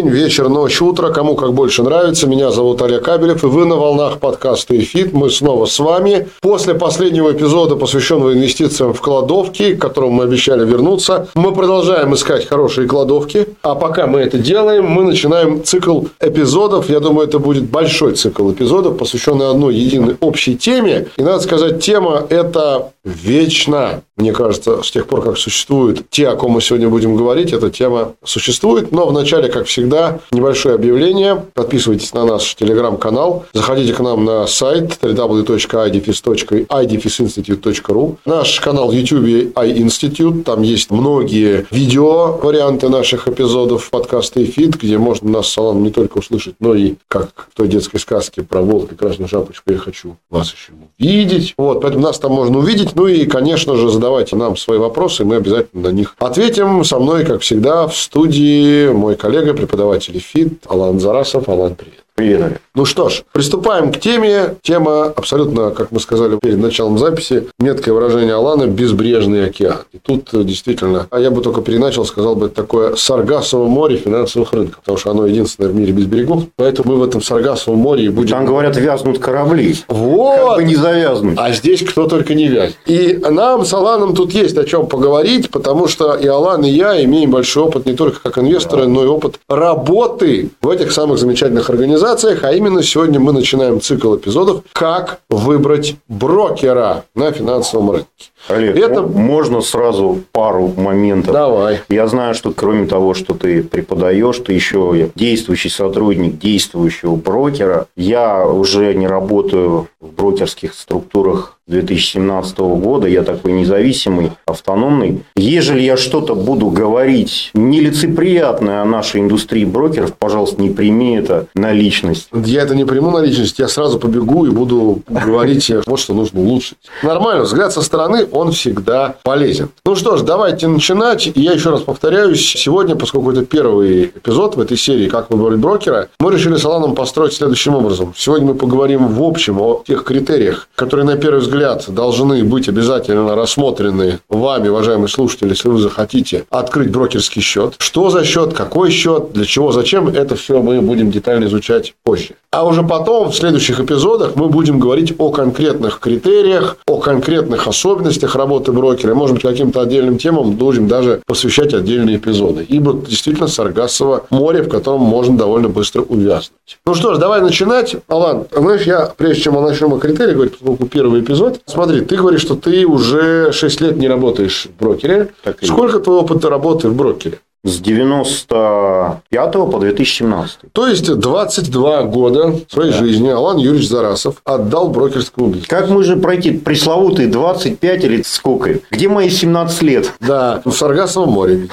День, вечер, ночь, утро, кому как больше нравится. Меня зовут Олег Кабелев, и вы на волнах подкаста «Эфит». Мы снова с вами. После последнего эпизода, посвященного инвестициям в кладовки, к которому мы обещали вернуться, мы продолжаем искать хорошие кладовки. А пока мы это делаем, мы начинаем цикл эпизодов. Я думаю, это будет большой цикл эпизодов, посвященный одной единой общей теме. И надо сказать, тема это вечна. Мне кажется, с тех пор, как существуют те, о ком мы сегодня будем говорить, эта тема существует. Но вначале, как всегда, небольшое объявление. Подписывайтесь на наш телеграм-канал. Заходите к нам на сайт www.idefis.idefis.institute.ru Наш канал в YouTube iInstitute. Там есть многие видео варианты наших эпизодов подкаста и фит, где можно нас с Асланом не только услышать, но и, как в той детской сказке про волка и красную шапочку, я хочу вас еще увидеть. Вот, поэтому нас там можно увидеть. Ну и, конечно же, задавайте нам свои вопросы, мы обязательно на них ответим. Со мной, как всегда, в студии мой коллега, преподаватель ФИТ Алан Зарасов. Алан, привет. Привет. Ну что ж, приступаем к теме. Тема абсолютно, как мы сказали перед началом записи, меткое выражение Алана «безбрежный океан». И тут действительно, а я бы только переначал, сказал бы, такое Саргасово море финансовых рынков, потому что оно единственное в мире без берегов. Поэтому мы в этом Саргасовом море и будем... Там, говорят, вязнут корабли. Вот. Как бы не завязнуть. А здесь кто только не вязнет. И нам с Аланом тут есть о чем поговорить, потому что и Алан, и я имеем большой опыт не только как инвесторы, да. но и опыт работы в этих самых замечательных организациях рекомендациях, а именно сегодня мы начинаем цикл эпизодов «Как выбрать брокера на финансовом рынке». Олег, это... можно сразу пару моментов? Давай. Я знаю, что кроме того, что ты преподаешь, ты еще действующий сотрудник действующего брокера. Я уже не работаю в брокерских структурах 2017 года, я такой независимый, автономный. Ежели я что-то буду говорить нелицеприятное о нашей индустрии брокеров, пожалуйста, не прими это на личность. Я это не приму на личность, я сразу побегу и буду говорить вот что нужно улучшить. Нормально, взгляд со стороны, он всегда полезен. Ну что ж, давайте начинать. Я еще раз повторяюсь, сегодня, поскольку это первый эпизод в этой серии «Как выбрать брокера», мы решили с Аланом построить следующим образом. Сегодня мы поговорим в общем о тех критериях, которые на первый взгляд должны быть обязательно рассмотрены вами, уважаемые слушатели, если вы захотите открыть брокерский счет. Что за счет, какой счет, для чего, зачем, это все мы будем детально изучать позже. А уже потом, в следующих эпизодах, мы будем говорить о конкретных критериях, о конкретных особенностях работы брокера. Может быть, каким-то отдельным темам будем даже посвящать отдельные эпизоды. Ибо действительно Саргассово море, в котором можно довольно быстро увязнуть. Ну что ж, давай начинать. Алан, знаешь, я, прежде чем мы начнем о критериях говорить, поскольку первый эпизод, смотри, ты говоришь, что ты уже 6 лет не работаешь в брокере. Так Сколько твоего опыта работы в брокере? С 95 по 2017. То есть 22 года своей да. жизни Алан Юрьевич Зарасов отдал брокерскому бизнесу. Как мы же пройти пресловутые 25 или сколько? Где мои 17 лет? Да, в Саргасовом море.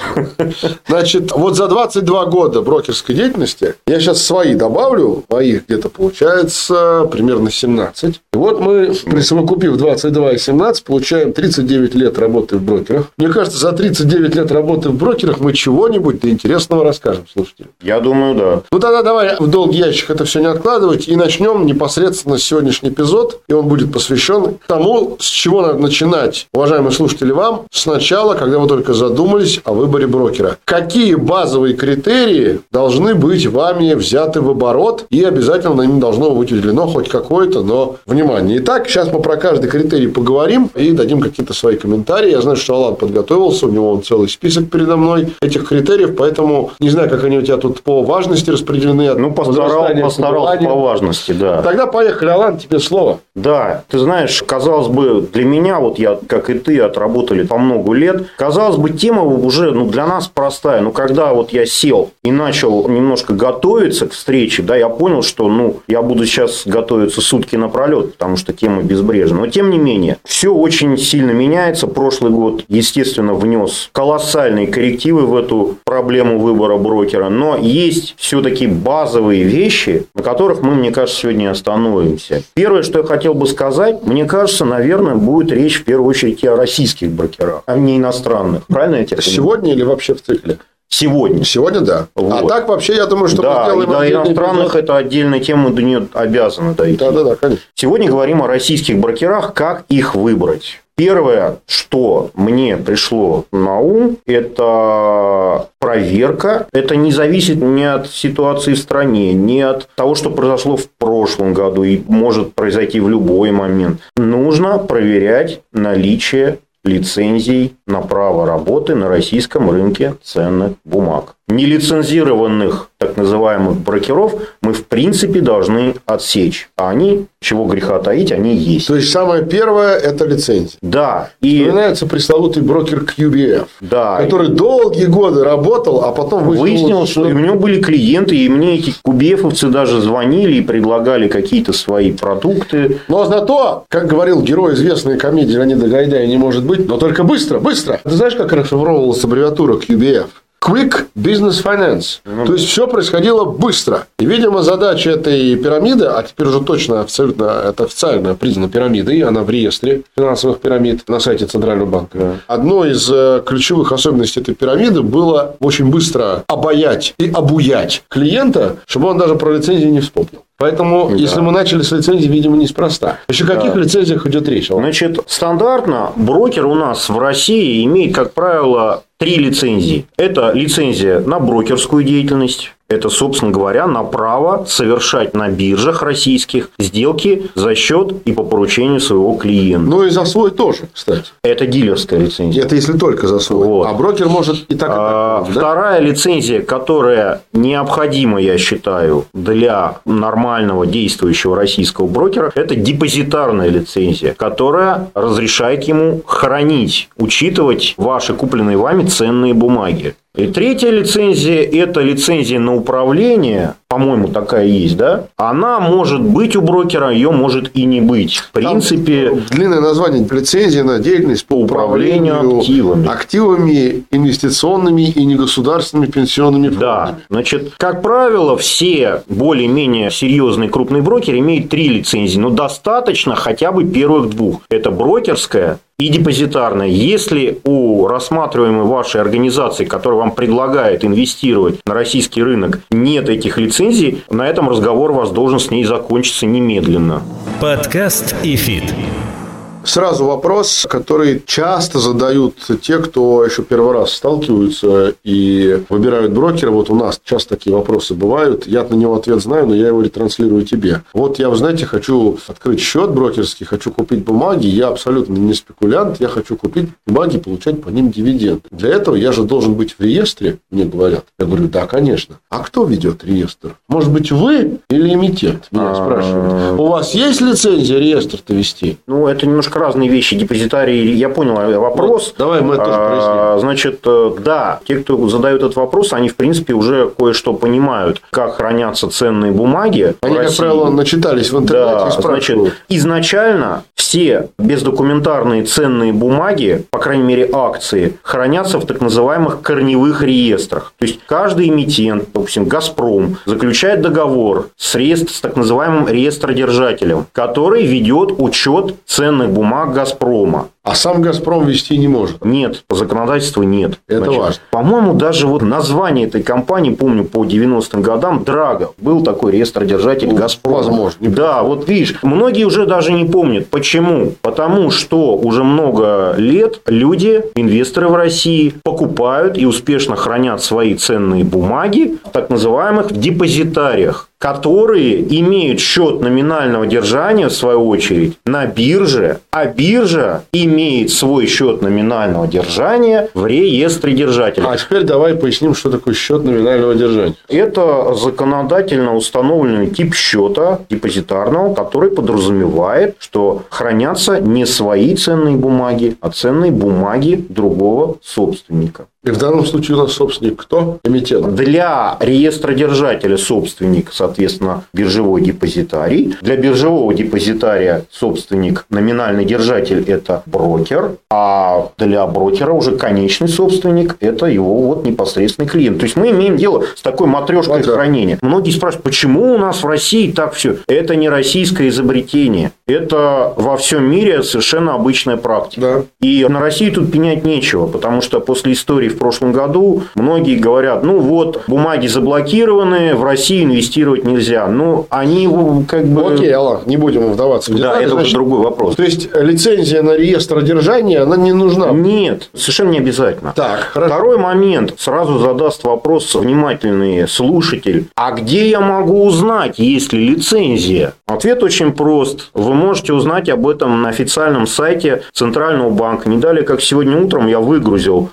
Значит, вот за 22 года брокерской деятельности, я сейчас свои добавлю, моих где-то получается примерно 17. И вот мы, присовокупив 22 и 17, получаем 39 лет работы в брокерах. Мне кажется, за 39 лет работы в брокерах мы чего чего-нибудь да интересного расскажем слушателям. Я думаю, да. Ну, тогда давай в долгий ящик это все не откладывать и начнем непосредственно сегодняшний эпизод. И он будет посвящен тому, с чего надо начинать, уважаемые слушатели, вам сначала, когда вы только задумались о выборе брокера. Какие базовые критерии должны быть вами взяты в оборот и обязательно на ним должно быть уделено хоть какое-то, но внимание. Итак, сейчас мы про каждый критерий поговорим и дадим какие-то свои комментарии. Я знаю, что Алан подготовился, у него он целый список передо мной этих критериев, поэтому не знаю, как они у тебя тут по важности распределены. Ну, постарал, постарался по важности, да. Тогда поехали, Алан, тебе слово. Да, ты знаешь, казалось бы, для меня, вот я, как и ты, отработали по много лет, казалось бы, тема уже ну, для нас простая. Но когда вот я сел и начал немножко готовиться к встрече, да, я понял, что ну, я буду сейчас готовиться сутки напролет, потому что тема безбрежна. Но тем не менее, все очень сильно меняется. Прошлый год, естественно, внес колоссальные коррективы в эту эту проблему выбора брокера, но есть все-таки базовые вещи, на которых мы, мне кажется, сегодня остановимся. Первое, что я хотел бы сказать, мне кажется, наверное, будет речь в первую очередь о российских брокерах, а не иностранных. Правильно я тебя Сегодня или вообще в цикле? Сегодня. Сегодня да. А вот. А так вообще, я думаю, что да, мы сделаем... Да, иностранных это отдельная тема, до нее обязаны дойти. Да, да, да, конечно. Сегодня говорим о российских брокерах, как их выбрать. Первое, что мне пришло на ум, это проверка. Это не зависит ни от ситуации в стране, ни от того, что произошло в прошлом году и может произойти в любой момент. Нужно проверять наличие лицензий на право работы на российском рынке ценных бумаг. Нелицензированных так называемых брокеров мы в принципе должны отсечь. А они, чего греха таить, они есть. То есть самое первое это лицензия. Да. И... Вспоминается пресловутый брокер QBF, да. который долгие годы работал, а потом выяснилось, что... что у него были клиенты, и мне эти QBF-овцы даже звонили и предлагали какие-то свои продукты. Но зато, как говорил герой известной комедии Леонида Гайдая, не может быть, но только быстро, быстро. Ты знаешь, как расшифровывалась аббревиатура QBF? Quick Business Finance. Mm-hmm. То есть все происходило быстро. И, видимо, задача этой пирамиды, а теперь уже точно абсолютно это официально признана пирамидой, она в реестре финансовых пирамид на сайте Центрального банка. Mm-hmm. Одной из э, ключевых особенностей этой пирамиды было очень быстро обаять и обуять клиента, чтобы он даже про лицензию не вспомнил. Поэтому, да. если мы начали с лицензии, видимо, неспроста. Еще о каких да. лицензиях идет речь? Значит, стандартно брокер у нас в России имеет, как правило, три лицензии. Это лицензия на брокерскую деятельность, это, собственно говоря, на право совершать на биржах российских сделки за счет и по поручению своего клиента. Ну и за свой тоже, кстати. Это дилерская лицензия. Это если только за свой. Вот. А брокер может и так, и так. А, да? Вторая лицензия, которая необходима, я считаю, для нормального действующего российского брокера, это депозитарная лицензия, которая разрешает ему хранить, учитывать ваши купленные вами ценные бумаги. И третья лицензия – это лицензия на управление, по-моему, такая есть, да? Она может быть у брокера, ее может и не быть. В принципе... Там длинное название – лицензия на деятельность по управлению, активами. активами инвестиционными и негосударственными пенсионными фондами. Да. Значит, как правило, все более-менее серьезные крупные брокеры имеют три лицензии, но достаточно хотя бы первых двух. Это брокерская, и депозитарная. Если у рассматриваемой вашей организации, которая вам предлагает инвестировать на российский рынок, нет этих лицензий, на этом разговор у вас должен с ней закончиться немедленно. Подкаст «Эфит». Сразу вопрос, который часто задают те, кто еще первый раз сталкиваются и выбирают брокера. Вот у нас часто такие вопросы бывают. Я на него ответ знаю, но я его ретранслирую тебе. Вот я, вы знаете, хочу открыть счет брокерский, хочу купить бумаги. Я абсолютно не спекулянт. Я хочу купить бумаги, получать по ним дивиденды. Для этого я же должен быть в реестре, мне говорят. Я говорю, да, конечно. А кто ведет реестр? Может быть, вы или эмитент? Меня спрашивают. У вас есть лицензия реестр-то вести? Ну, это немножко разные вещи. Депозитарий, я понял э, вопрос. Вот, давай мы это тоже а, Значит, э, да, те, кто задают этот вопрос, они, в принципе, уже кое-что понимают, как хранятся ценные бумаги. Они, как правило, начитались в интернете да, и значит, изначально все бездокументарные ценные бумаги, по крайней мере акции, хранятся в так называемых корневых реестрах. То есть каждый эмитент, допустим, Газпром, заключает договор с, реестр, с так называемым реестродержателем, который ведет учет ценных бумаг Газпрома. А сам «Газпром» вести не может? Нет, по законодательству нет. Это Значит, важно. По-моему, даже вот название этой компании, помню, по 90-м годам, Драга, был такой реестродержатель ну, «Газпром». Возможно. Да, вот видишь, многие уже даже не помнят. Почему? Потому что уже много лет люди, инвесторы в России, покупают и успешно хранят свои ценные бумаги в так называемых депозитариях которые имеют счет номинального держания, в свою очередь, на бирже, а биржа имеет свой счет номинального держания в реестре держателя. А теперь давай поясним, что такое счет номинального держания. Это законодательно установленный тип счета депозитарного, который подразумевает, что хранятся не свои ценные бумаги, а ценные бумаги другого собственника. И в данном случае у нас собственник кто? Эмитент. Для реестродержателя собственник, соответственно, биржевой депозитарий. Для биржевого депозитария собственник, номинальный держатель – это брокер. А для брокера уже конечный собственник – это его вот непосредственный клиент. То есть, мы имеем дело с такой матрешкой вот хранения. Многие спрашивают, почему у нас в России так все? Это не российское изобретение. Это во всем мире совершенно обычная практика. Да. И на России тут пенять нечего, потому что после истории в прошлом году многие говорят, ну вот, бумаги заблокированы, в России инвестировать нельзя. Ну, они как бы... Окей, Аллах, не будем вдаваться в детали. Да, это значит, уже другой вопрос. То есть, лицензия на реестр держания, она не нужна? Нет, совершенно не обязательно. Так, хорошо. Второй момент. Сразу задаст вопрос внимательный слушатель. А где я могу узнать, есть ли лицензия? Ответ очень прост. Вы можете узнать об этом на официальном сайте Центрального банка. Не далее, как сегодня утром я выгрузил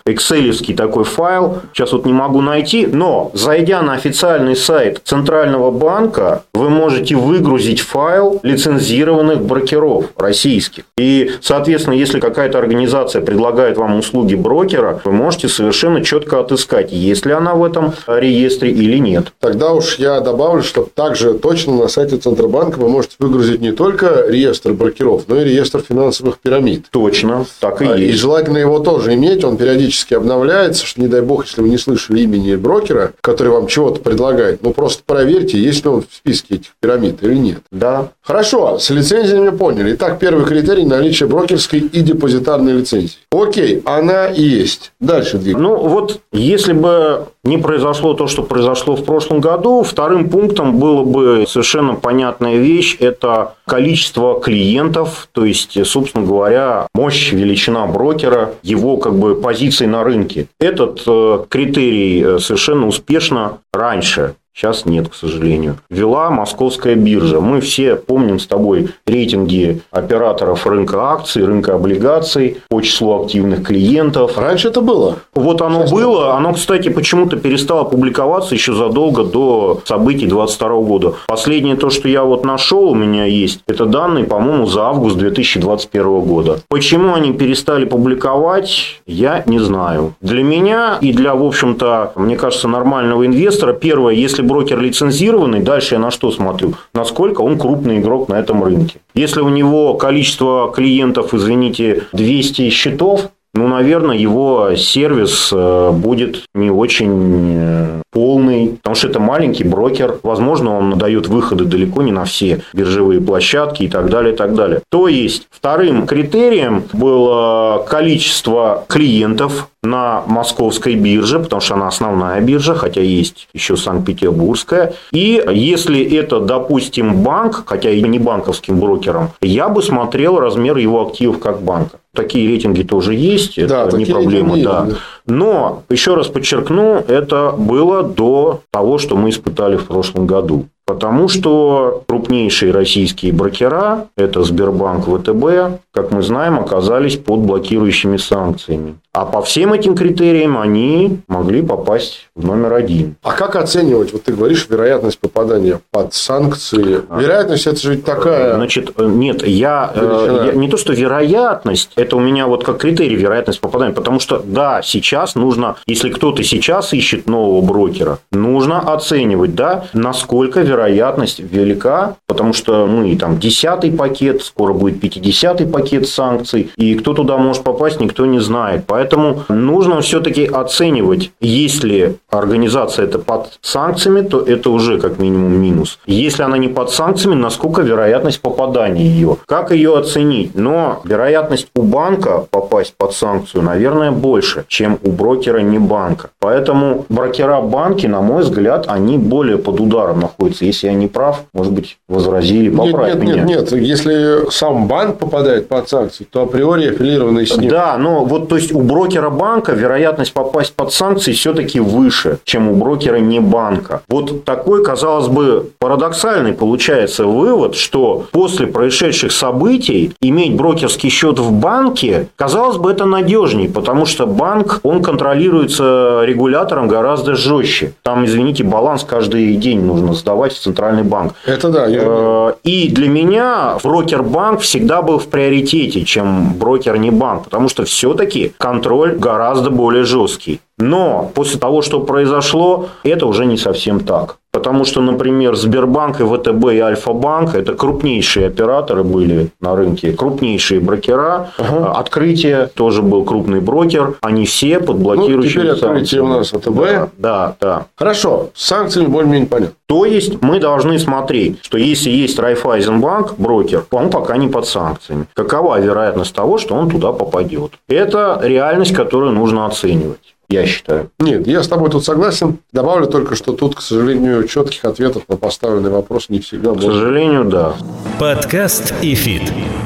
экселевский такой файл. Сейчас вот не могу найти. Но, зайдя на официальный сайт Центрального банка, вы можете выгрузить файл лицензированных брокеров российских. И, соответственно, если какая-то организация предлагает вам услуги брокера, вы можете совершенно четко отыскать, есть ли она в этом реестре или нет. Тогда уж я добавлю, что также точно на сайте Центробанка вы можете выгрузить не только реестр брокеров, но и реестр финансовых пирамид. Точно, так и а, есть. И желательно его тоже иметь, он периодически обновляется, что не дай бог, если вы не слышали имени брокера, который вам чего-то предлагает, ну просто проверьте, есть ли он в списке этих пирамид или нет. Да. Хорошо, с лицензиями поняли. Итак, первый критерий – наличие брокерской и депозитарной лицензии. Окей, она есть. Дальше двигаем. Ну, вот если бы не произошло то, что произошло в прошлом году, вторым пунктом было бы совершенно понятная вещь – это количество клиентов, то есть, собственно говоря, мощь, величина брокера, его как бы позиции на рынке. Этот э, критерий э, совершенно успешно раньше Сейчас нет, к сожалению. Вела московская биржа. Мы все помним с тобой рейтинги операторов рынка акций, рынка облигаций по числу активных клиентов. Раньше это было. Вот оно Сейчас было. Нет. Оно, кстати, почему-то перестало публиковаться еще задолго до событий 2022 года. Последнее то, что я вот нашел, у меня есть, это данные, по-моему, за август 2021 года. Почему они перестали публиковать, я не знаю. Для меня и для, в общем-то, мне кажется, нормального инвестора, первое, если брокер лицензированный, дальше я на что смотрю? Насколько он крупный игрок на этом рынке. Если у него количество клиентов, извините, 200 счетов, ну, наверное, его сервис э, будет не очень э, полный, потому что это маленький брокер. Возможно, он дает выходы далеко не на все биржевые площадки и так далее, и так далее. То есть, вторым критерием было количество клиентов на московской бирже, потому что она основная биржа, хотя есть еще Санкт-Петербургская. И если это, допустим, банк, хотя и не банковским брокером, я бы смотрел размер его активов как банка. Такие рейтинги тоже есть, это да, не проблема. Да. Но, еще раз подчеркну, это было до того, что мы испытали в прошлом году. Потому что крупнейшие российские брокера, это Сбербанк, ВТБ, как мы знаем, оказались под блокирующими санкциями. А по всем этим критериям они могли попасть в номер один. А как оценивать, вот ты говоришь, вероятность попадания под санкции? А. Вероятность это же ведь такая... Значит, нет, я, э, я не то, что вероятность, это у меня вот как критерий вероятность попадания, потому что да, сейчас нужно, если кто-то сейчас ищет нового брокера, нужно оценивать, да, насколько вероятность велика, потому что мы там десятый пакет, скоро будет пятидесятый пакет санкций, и кто туда может попасть, никто не знает. Поэтому нужно все-таки оценивать, если организация это под санкциями, то это уже как минимум минус. Если она не под санкциями, насколько вероятность попадания ее? Как ее оценить? Но вероятность у банка попасть под санкцию, наверное, больше, чем у брокера не банка. Поэтому брокера банки, на мой взгляд, они более под ударом находятся. Если я не прав, может быть, возразили, поправь нет, нет, меня. Нет, нет, если сам банк попадает под санкции, то априори аффилированный с ним. Да, но вот то есть у брокера банка вероятность попасть под санкции все-таки выше, чем у брокера не банка. Вот такой, казалось бы, парадоксальный получается вывод, что после происшедших событий иметь брокерский счет в банке, казалось бы, это надежнее, потому что банк, он контролируется регулятором гораздо жестче. Там, извините, баланс каждый день нужно сдавать в центральный банк. Это да. Я... Э, и для меня брокер-банк всегда был в приоритете, чем брокер не банк, потому что все-таки контроль гораздо более жесткий. Но после того, что произошло, это уже не совсем так. Потому что, например, Сбербанк и ВТБ и Альфа-банк – это крупнейшие операторы были на рынке, крупнейшие брокера. Ага. Открытие тоже был крупный брокер. Они все под блокирующими ну, теперь открытие у нас ВТБ. Да, да, да. Хорошо, с санкциями более-менее понятно. То есть, мы должны смотреть, что если есть Райфайзенбанк, брокер, он пока не под санкциями. Какова вероятность того, что он туда попадет? Это реальность, которую нужно оценивать я считаю. Нет, я с тобой тут согласен. Добавлю только, что тут, к сожалению, четких ответов на поставленный вопрос не всегда. К сожалению, да. Подкаст и фит.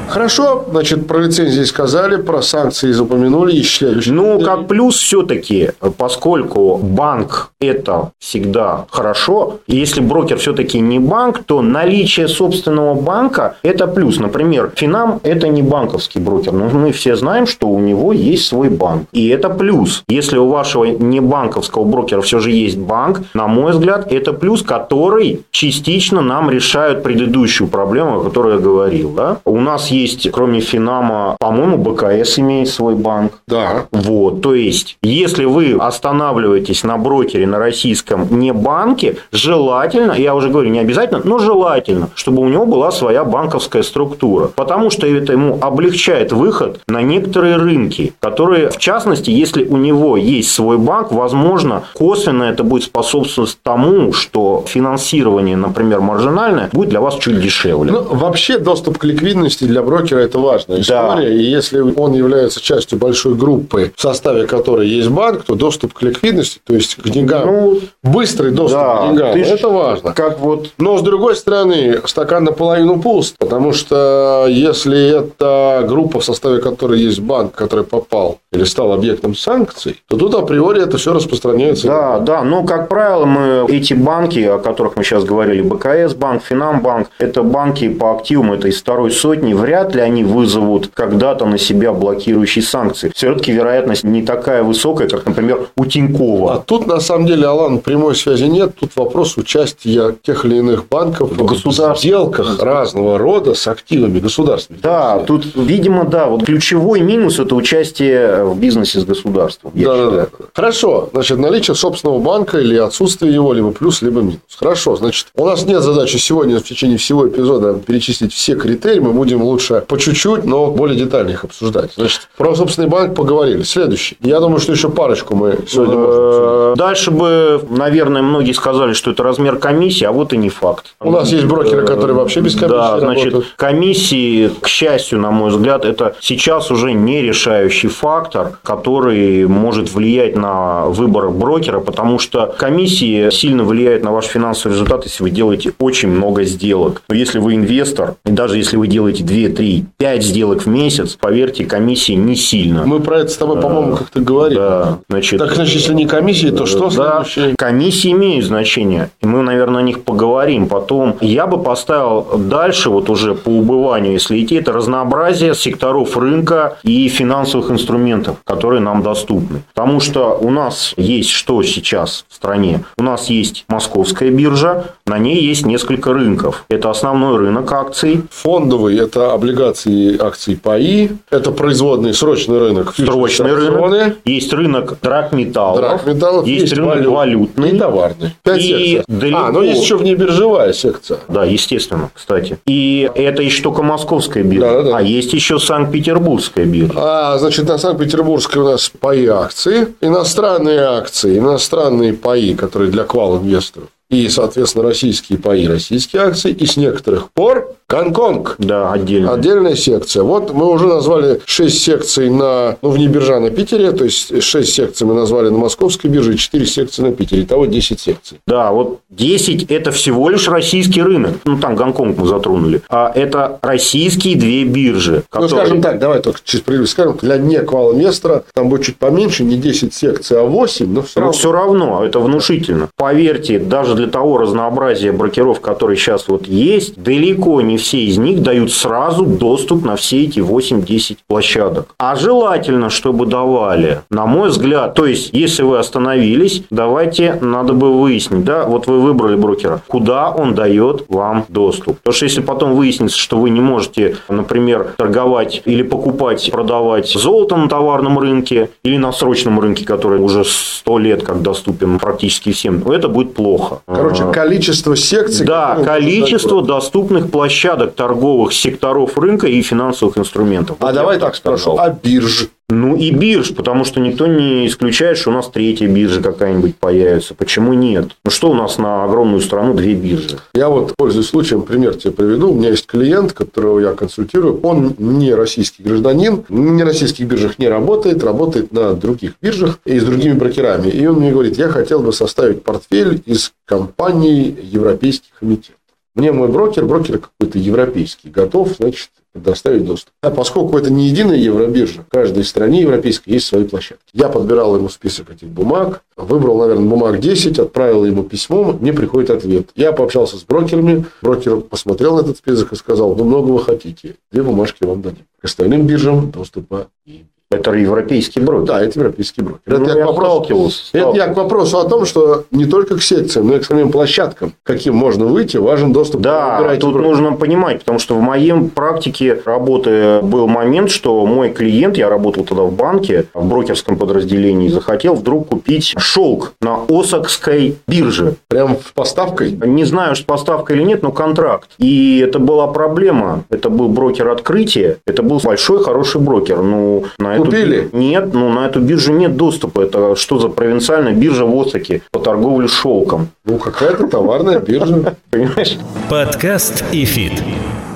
Хорошо, значит, про лицензии сказали, про санкции упомянули. И следующий. Ну, как плюс все-таки, поскольку банк это всегда хорошо, и если брокер все-таки не банк, то наличие собственного банка это плюс. Например, Финам это не банковский брокер, но мы все знаем, что у него есть свой банк. И это плюс. Если у вашего не банковского брокера все же есть банк, на мой взгляд, это плюс, который частично нам решает предыдущую проблему, о которой я говорил. Да? У нас есть, кроме Финама, по-моему, БКС имеет свой банк. Да. Вот, то есть, если вы останавливаетесь на брокере на российском не банке, желательно, я уже говорю, не обязательно, но желательно, чтобы у него была своя банковская структура. Потому что это ему облегчает выход на некоторые рынки, которые, в частности, если у него есть есть свой банк, возможно, косвенно это будет способствовать тому, что финансирование, например, маржинальное, будет для вас чуть дешевле. Ну, вообще, доступ к ликвидности для брокера – это важная история. Да. И если он является частью большой группы, в составе которой есть банк, то доступ к ликвидности, то есть к деньгам, ну, быстрый доступ да, к деньгам, это важно. Как вот... Но, с другой стороны, стакан наполовину пуст, потому что если это группа, в составе которой есть банк, который попал или стал объектом санкций, то тут априори это все распространяется. Да, да, но, как правило, мы эти банки, о которых мы сейчас говорили, БКС банк, Финамбанк, это банки по активам этой второй сотни, вряд ли они вызовут когда-то на себя блокирующие санкции. Все-таки вероятность не такая высокая, как, например, у Тинькова. А тут, на самом деле, Алан, прямой связи нет. Тут вопрос участия тех или иных банков в, в сделках разного рода с активами государственными. Да, тут, видимо, да, вот ключевой минус – это участие в бизнесе с государством. Да, да, да. Хорошо. Значит, наличие собственного банка или отсутствие его, либо плюс, либо минус. Хорошо. Значит, у нас нет задачи сегодня в течение всего эпизода перечислить все критерии. Мы будем лучше по чуть-чуть, но более детально их обсуждать. Значит, про собственный банк поговорили. Следующий. Я думаю, что еще парочку мы сегодня можем обсудить. Дальше бы, наверное, многие сказали, что это размер комиссии, а вот и не факт. У нас есть брокеры, которые вообще без комиссии Да, значит, работают. комиссии, к счастью, на мой взгляд, это сейчас уже не решающий фактор, который может влиять на выбор брокера, потому что комиссии сильно влияют на ваш финансовый результат, если вы делаете очень много сделок. Но если вы инвестор, и даже если вы делаете 2, 3, 5 сделок в месяц, поверьте, комиссии не сильно. Мы про это с тобой, по-моему, как-то говорили. Да. Значит, так, значит, если не комиссии, то что да, следующее? Комиссии имеют значение. И мы, наверное, о них поговорим потом. Я бы поставил дальше, вот уже по убыванию, если идти, это разнообразие секторов рынка и финансовых инструментов, которые нам доступны. Потому что у нас есть что сейчас в стране? У нас есть московская биржа, на ней есть несколько рынков. Это основной рынок акций. Фондовый – это облигации акций ПАИ. Это производный срочный рынок. Срочный рынок. Есть рынок драгметаллов. драгметаллов есть, есть рынок валют, валютный. И товарный. Пять и далеко... А, но есть еще внебиржевая секция. Да, естественно, кстати. И это еще только московская биржа. Да, да, да. А есть еще Санкт-Петербургская биржа. А, значит, на Санкт-Петербургской у нас ПАИ акции. Иностранные акции, иностранные паи, которые для квал-инвесторов, и, соответственно, российские паи, российские акции, и с некоторых пор Гонконг. Да, отдельная. Отдельная секция. Вот мы уже назвали 6 секций на, ну, вне биржа на Питере, то есть 6 секций мы назвали на Московской бирже, 4 секции на Питере. Итого 10 секций. Да, вот 10 это всего лишь российский рынок. Ну, там Гонконг мы затронули. А это российские две биржи. Ну, которые... Ну, скажем так, давай только через справедливость скажем, для не инвестора там будет чуть поменьше, не 10 секций, а 8, но все но равно. все равно, это внушительно. Поверьте, даже для того разнообразия брокеров, которые сейчас вот есть, далеко не все из них дают сразу доступ на все эти 8-10 площадок. А желательно, чтобы давали, на мой взгляд, то есть, если вы остановились, давайте, надо бы выяснить, да, вот вы выбрали брокера, куда он дает вам доступ. Потому что если потом выяснится, что вы не можете, например, торговать или покупать, продавать золото на товарном рынке или на срочном рынке, который уже 100 лет как доступен практически всем, это будет плохо. Короче, количество секций. Да, количество доступных площадок торговых секторов рынка и финансовых инструментов. А Вот давай я так спрошу, а биржи? Ну и бирж, потому что никто не исключает, что у нас третья биржа какая-нибудь появится. Почему нет? Ну что у нас на огромную страну две биржи? Я вот, пользуясь случаем, пример тебе приведу. У меня есть клиент, которого я консультирую. Он не российский гражданин, на российских биржах не работает, работает на других биржах и с другими брокерами. И он мне говорит, я хотел бы составить портфель из компаний европейских эмитентов. Мне мой брокер, брокер какой-то европейский, готов, значит, предоставить доступ. А поскольку это не единая евробиржа, в каждой стране европейской есть свои площадки. Я подбирал ему список этих бумаг, выбрал, наверное, бумаг 10, отправил ему письмо, мне приходит ответ. Я пообщался с брокерами, брокер посмотрел на этот список и сказал, ну, много вы хотите, две бумажки вам дадим. К остальным биржам доступа не имеет. Это европейский брокер. Да, это европейский брокер. Ну, это, я я к вопросу, это я к вопросу о том, что не только к секциям, но и к самим площадкам, каким можно выйти, важен доступ. Да, тут брокера. нужно понимать, потому что в моем практике работы был момент, что мой клиент, я работал тогда в банке, в брокерском подразделении, захотел вдруг купить шелк на Осакской бирже. Прям в поставкой. Не знаю, что поставка или нет, но контракт. И это была проблема. Это был брокер открытия. Это был большой, хороший брокер. Ну, на Купили? би- Нет, ну, на эту биржу нет доступа. Это что за провинциальная биржа в Осаке по торговле шелком? Ну, какая-то товарная биржа. Понимаешь? Подкаст и фит.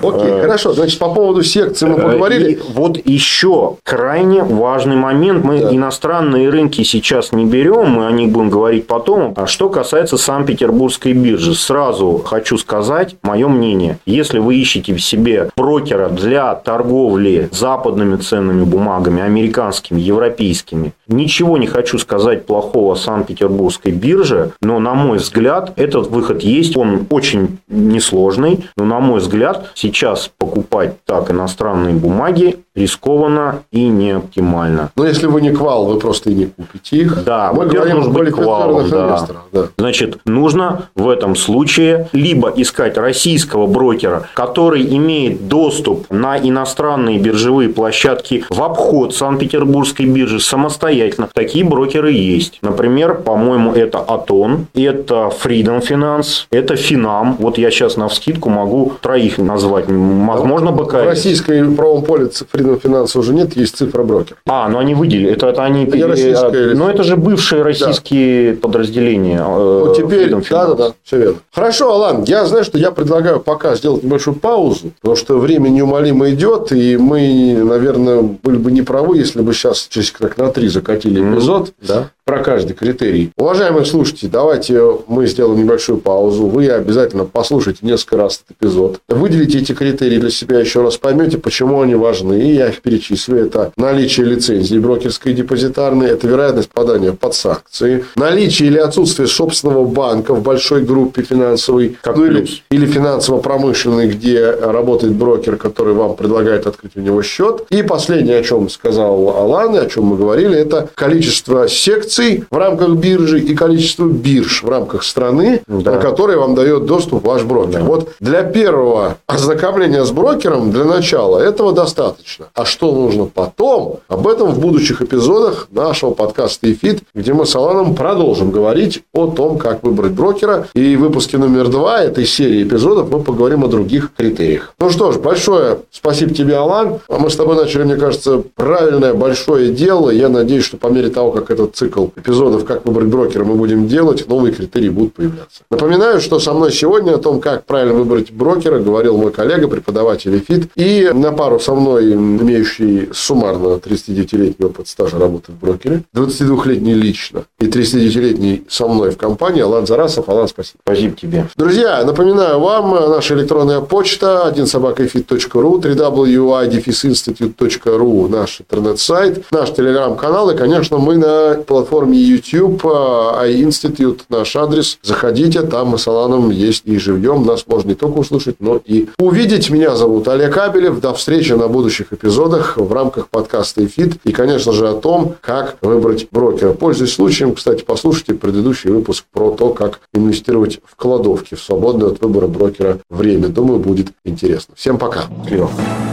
Окей, хорошо. Значит, по поводу секции мы Э, поговорили. и вот еще крайне важный момент. Мы Да. иностранные рынки сейчас не берем, мы о них будем говорить потом. А что касается Санкт-Петербургской биржи, сразу хочу сказать мое мнение. Если вы ищете в себе брокера для торговли западными ценными бумагами, американскими, европейскими, ничего не хочу сказать плохого о Санкт-Петербургской бирже, но, на мой взгляд, этот выход есть. Он очень несложный, но, на мой взгляд, сейчас покупать так иностранные бумаги рискованно и не оптимально. Но если вы не квал, вы просто и не купите их. Да, мы говорим нужно быть квалом, да. Да. Значит, нужно в этом случае либо искать российского брокера, который имеет доступ на иностранные биржевые площадки в обход Санкт-Петербургской биржи самостоятельно. Такие брокеры есть. Например, по-моему, это Атон, это Freedom Finance, это Финам. Вот я сейчас на вскидку могу троих назвать. Возможно, В БКС. российской правом поле Freedom Finance уже нет, есть цифра брокер. А, ну они выделили. Это, это они... Не российская или- Но это же бывшие российские подразделения. э, Вот теперь, Freedom да, да, Finance. да, все верно. Хорошо, Алан, я знаю, что я предлагаю пока сделать небольшую паузу, потому что время неумолимо идет, и мы, наверное, были бы неправы, если бы сейчас часик так на три закатили эпизод Да. Про каждый критерий. Уважаемые слушатели, давайте мы сделаем небольшую паузу. Вы обязательно послушайте несколько раз этот эпизод. Выделите эти критерии для себя еще раз, поймете, почему они важны. И я их перечислю. Это наличие лицензии брокерской и депозитарной, это вероятность попадания под санкции, наличие или отсутствие собственного банка в большой группе финансовой, Как ну, или, или финансово-промышленной, где работает брокер, который вам предлагает открыть у него счет. И последнее, о чем сказал Алан, и о чем мы говорили, это количество секций в рамках биржи и количество бирж в рамках страны, Да. на которые вам дает доступ ваш брокер. Вот для первого ознакомления с брокером, для начала, этого достаточно. А что нужно потом, об этом в будущих эпизодах нашего подкаста «Эфит», где мы с Аланом продолжим говорить о том, как выбрать брокера. И в выпуске номер два этой серии эпизодов мы поговорим о других критериях. Ну что ж, большое спасибо тебе, Алан. А Мы с тобой начали, мне кажется, правильное большое дело. Я надеюсь, что по мере того, как этот цикл эпизодов «Как выбрать брокера» мы будем делать, новые критерии будут появляться. Напоминаю, что со мной сегодня о том, как правильно выбрать брокера, говорил мой коллега, преподаватель ЭФИТ. И на пару со мной, имеющий суммарно 39-летний опыт стажа работы в брокере, 22-летний лично и 39-летний со мной в компании Алан Зарасов. Алан, спасибо. Спасибо тебе. Друзья, напоминаю вам, э, наша электронная почта 1собакаэфит.ру, www.idfisinstitute.ru, наш интернет-сайт, наш телеграм-канал и, конечно, мы на платформе платформе YouTube, iInstitute наш адрес. Заходите, там мы с Аланом есть и живьем. Нас можно не только услышать, но и увидеть. Меня зовут Олег Абелев. До встречи на будущих эпизодах в рамках подкаста «Эфит». И, конечно же, о том, как выбрать брокера. Пользуясь случаем, кстати, послушайте предыдущий выпуск про то, как инвестировать в кладовки в свободное от выбора брокера время. Думаю, будет интересно. Всем пока.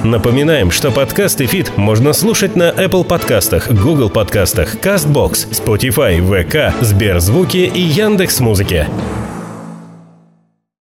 Напоминаем, что подкаст «Эфит» можно слушать на Apple подкастах, Google подкастах, CastBox, Spotify, VK, Сберзвуки и Яндекс.Музыке.